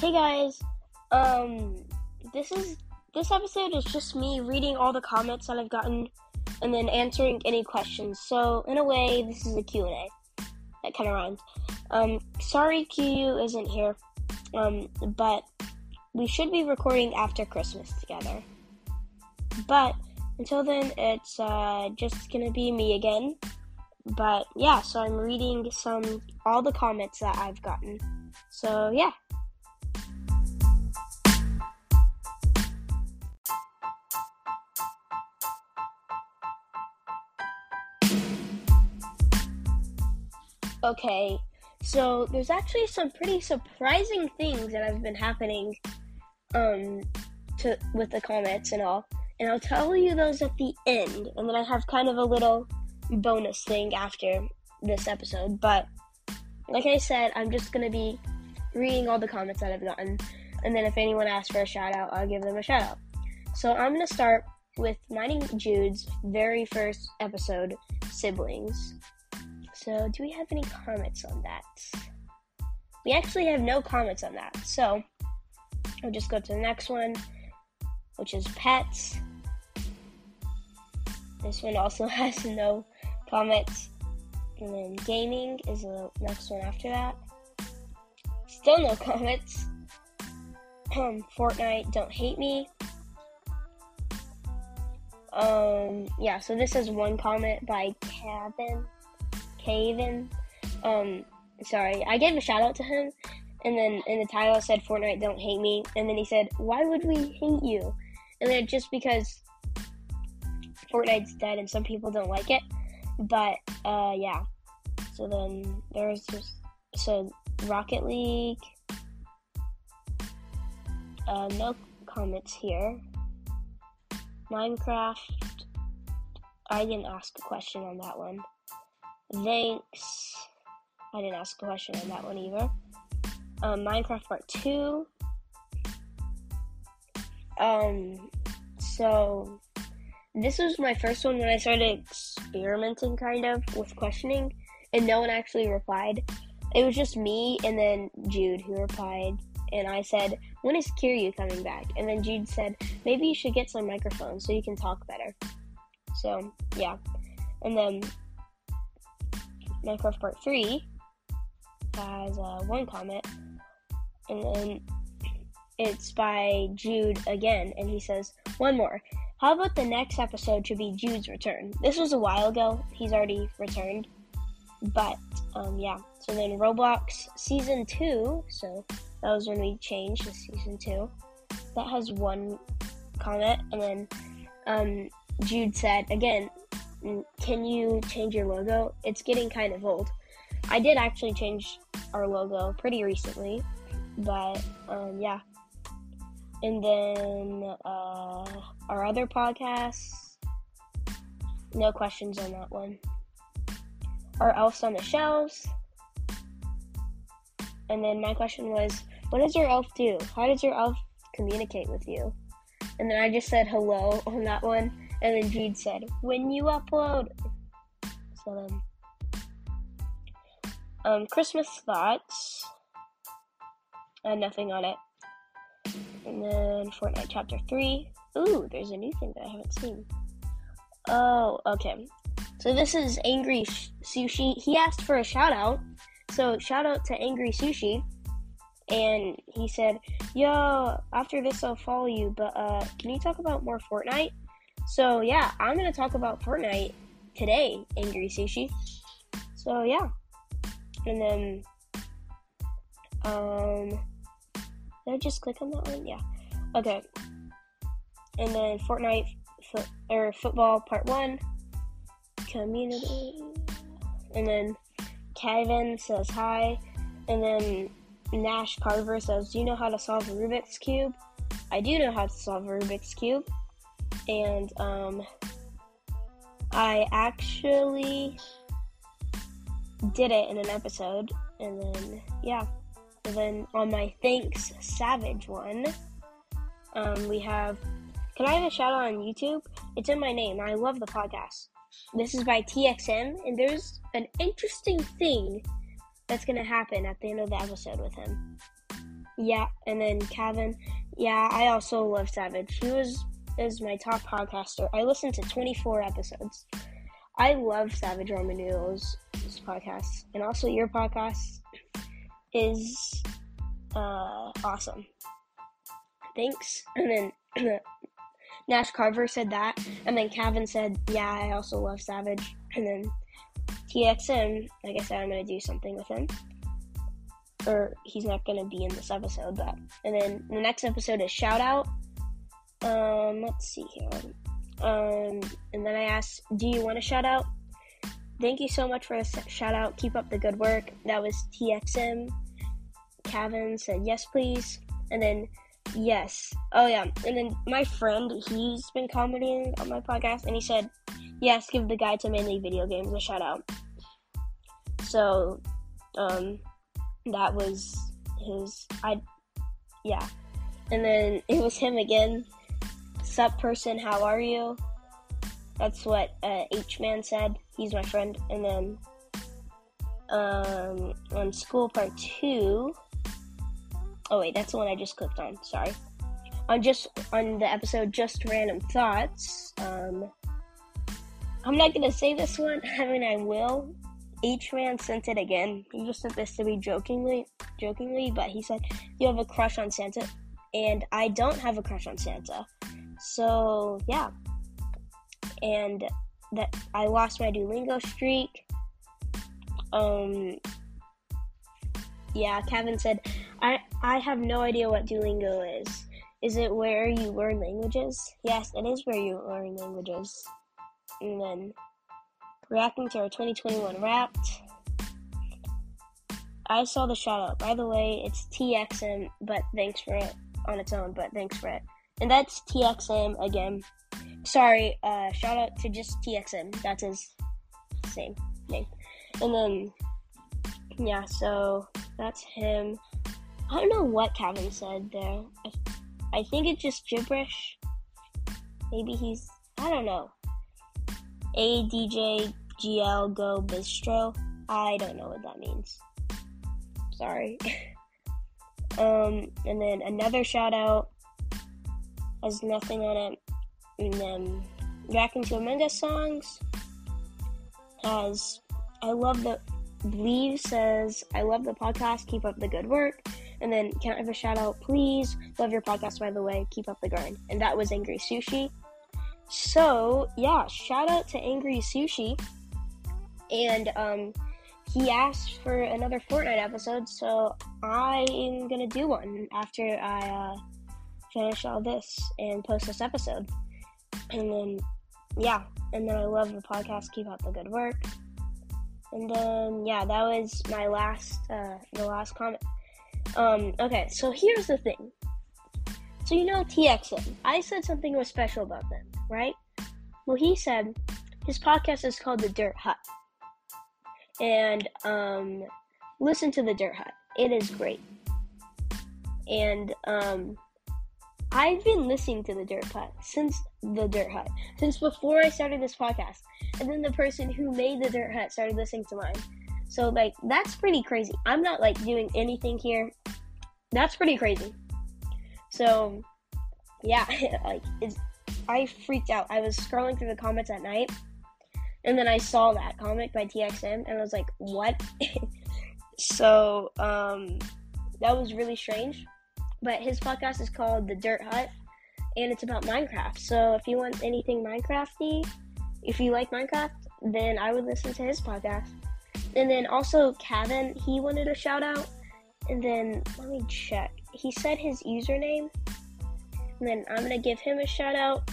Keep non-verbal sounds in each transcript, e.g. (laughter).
Hey guys, um, this is this episode is just me reading all the comments that I've gotten and then answering any questions. So in a way, this is a Q and A. That kind of rhymes. Um, sorry QU isn't here, um, but we should be recording after Christmas together. But until then, it's uh, just gonna be me again. But yeah, so I'm reading some all the comments that I've gotten. So yeah. Okay, so there's actually some pretty surprising things that have been happening um to with the comments and all. And I'll tell you those at the end. And then I have kind of a little bonus thing after this episode. But like I said, I'm just gonna be reading all the comments that I've gotten. And then if anyone asks for a shout out, I'll give them a shout out. So I'm gonna start with Mining Jude's very first episode, Siblings. So, do we have any comments on that? We actually have no comments on that. So, I'll just go to the next one, which is pets. This one also (laughs) has no comments. And then gaming is the next one after that. Still no comments. Um, Fortnite, don't hate me. Um, yeah, so this is one comment by Kevin. Caven. Um, sorry, I gave a shout out to him, and then in the title I said Fortnite don't hate me, and then he said, Why would we hate you? And then just because Fortnite's dead and some people don't like it. But uh yeah. So then there's just so Rocket League. Uh, no comments here. Minecraft. I didn't ask a question on that one. Thanks. I didn't ask a question on that one either. Um, Minecraft Part 2. Um, so this was my first one when I started experimenting kind of with questioning, and no one actually replied. It was just me and then Jude who replied, and I said, When is Kiryu coming back? And then Jude said, Maybe you should get some microphones so you can talk better. So, yeah. And then Minecraft Part 3 has uh, one comment, and then it's by Jude again, and he says, One more. How about the next episode should be Jude's return? This was a while ago. He's already returned. But, um, yeah. So then Roblox Season 2, so that was when we changed to Season 2. That has one comment, and then um, Jude said, again, can you change your logo? It's getting kind of old. I did actually change our logo pretty recently, but um, yeah. And then uh, our other podcasts, no questions on that one. Our elves on the shelves. And then my question was, what does your elf do? How does your elf communicate with you? And then I just said hello (laughs) on that one. And then Jude said, when you upload. So then, um, Christmas thoughts. Uh, nothing on it. And then Fortnite Chapter 3. Ooh, there's a new thing that I haven't seen. Oh, okay. So this is Angry Sushi. He asked for a shout out. So shout out to Angry Sushi. And he said, Yo, after this I'll follow you, but uh, can you talk about more Fortnite? So yeah, I'm gonna talk about Fortnite today, Angry Sushi. So yeah, and then um, did I just click on that one? Yeah. Okay. And then Fortnite fo- or football part one, community, and then Kevin says hi, and then Nash Carver says, "Do you know how to solve a Rubik's cube?" I do know how to solve a Rubik's cube and um, I actually did it in an episode, and then yeah, and then on my thanks Savage one, um, we have. Can I have a shout out on YouTube? It's in my name. I love the podcast. This is by TXM, and there's an interesting thing that's gonna happen at the end of the episode with him. yeah, and then Kevin, yeah, I also love Savage. He was is my top podcaster. I listened to 24 episodes. I love Savage Romanulo's podcast, and also your podcast is uh, awesome. Thanks. (clears throat) And then (clears throat) Nash Carver said that, and then Kevin said, "Yeah, I also love Savage." And then TXM, like I said, I'm gonna do something with him, or he's not gonna be in this episode, but and then the next episode is shout out. Um, let's see here. Um, and then I asked, "Do you want a shout out?" Thank you so much for a shout out. Keep up the good work. That was TXM. Kevin said yes, please, and then yes. Oh yeah, and then my friend, he's been commenting on my podcast, and he said yes, give the guy to mainly video games a shout out. So, um, that was his. I, yeah, and then it was him again. Sup, person? How are you? That's what uh, H man said. He's my friend. And then um, on school part two. Oh wait, that's the one I just clicked on. Sorry. On just on the episode, just random thoughts. Um, I'm not gonna say this one. (laughs) I mean, I will. H man sent it again. He just sent this to me jokingly, jokingly, but he said you have a crush on Santa, and I don't have a crush on Santa. So yeah, and that I lost my Duolingo streak. Um, yeah, Kevin said I I have no idea what Duolingo is. Is it where you learn languages? Yes, it is where you learn languages and then reacting to our 2021 Wrapped. I saw the shout out. By the way, it's TXM, but thanks for it on its own, but thanks for it. And that's TXM again. Sorry, uh, shout out to just TXM. That's his same name. And then, yeah, so that's him. I don't know what Calvin said there. I, I think it's just gibberish. Maybe he's, I don't know. ADJGL Go Bistro. I don't know what that means. Sorry. (laughs) um, and then another shout out has nothing on it. And then reacting to Among songs has I love the Believe says I love the podcast. Keep up the good work. And then can I have a shout out, please? Love your podcast, by the way. Keep up the grind. And that was Angry Sushi. So yeah, shout out to Angry Sushi, and um, he asked for another Fortnite episode, so I am gonna do one after I uh, finish all this and post this episode, and then yeah, and then I love the podcast. Keep up the good work. And then yeah, that was my last uh, the last comment. Um, okay, so here's the thing. So you know TXM. I said something was special about them right? Well, he said his podcast is called The Dirt Hut. And um, listen to The Dirt Hut. It is great. And um, I've been listening to The Dirt Hut since The Dirt Hut, since before I started this podcast. And then the person who made The Dirt Hut started listening to mine. So, like, that's pretty crazy. I'm not, like, doing anything here. That's pretty crazy. So, yeah, (laughs) like, it's, I freaked out. I was scrolling through the comments at night, and then I saw that comic by TXM, and I was like, "What?" (laughs) so um, that was really strange. But his podcast is called The Dirt Hut, and it's about Minecraft. So if you want anything Minecrafty, if you like Minecraft, then I would listen to his podcast. And then also Kevin, he wanted a shout out. And then let me check. He said his username. And then I'm gonna give him a shout out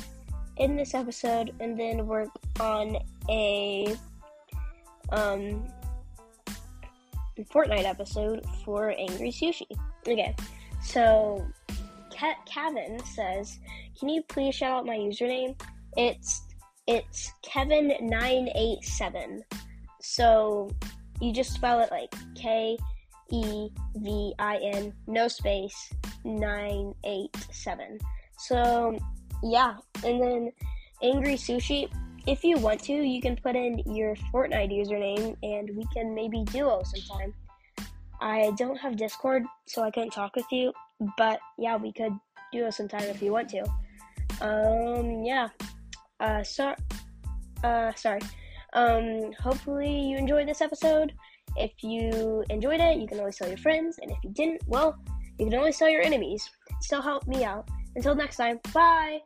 in this episode and then work on a um Fortnite episode for Angry Sushi. Okay, so Ke- Kevin says, "Can you please shout out my username? It's it's Kevin nine eight seven. So you just spell it like K E V I N, no space, nine eight seven. So yeah, and then Angry Sushi. If you want to, you can put in your Fortnite username and we can maybe duo sometime. I don't have Discord, so I couldn't talk with you. But yeah, we could do it sometime if you want to. Um, yeah. Uh, so, uh, sorry. Um, hopefully you enjoyed this episode. If you enjoyed it, you can always tell your friends, and if you didn't, well, you can always tell your enemies. Still help me out. Until next time, bye!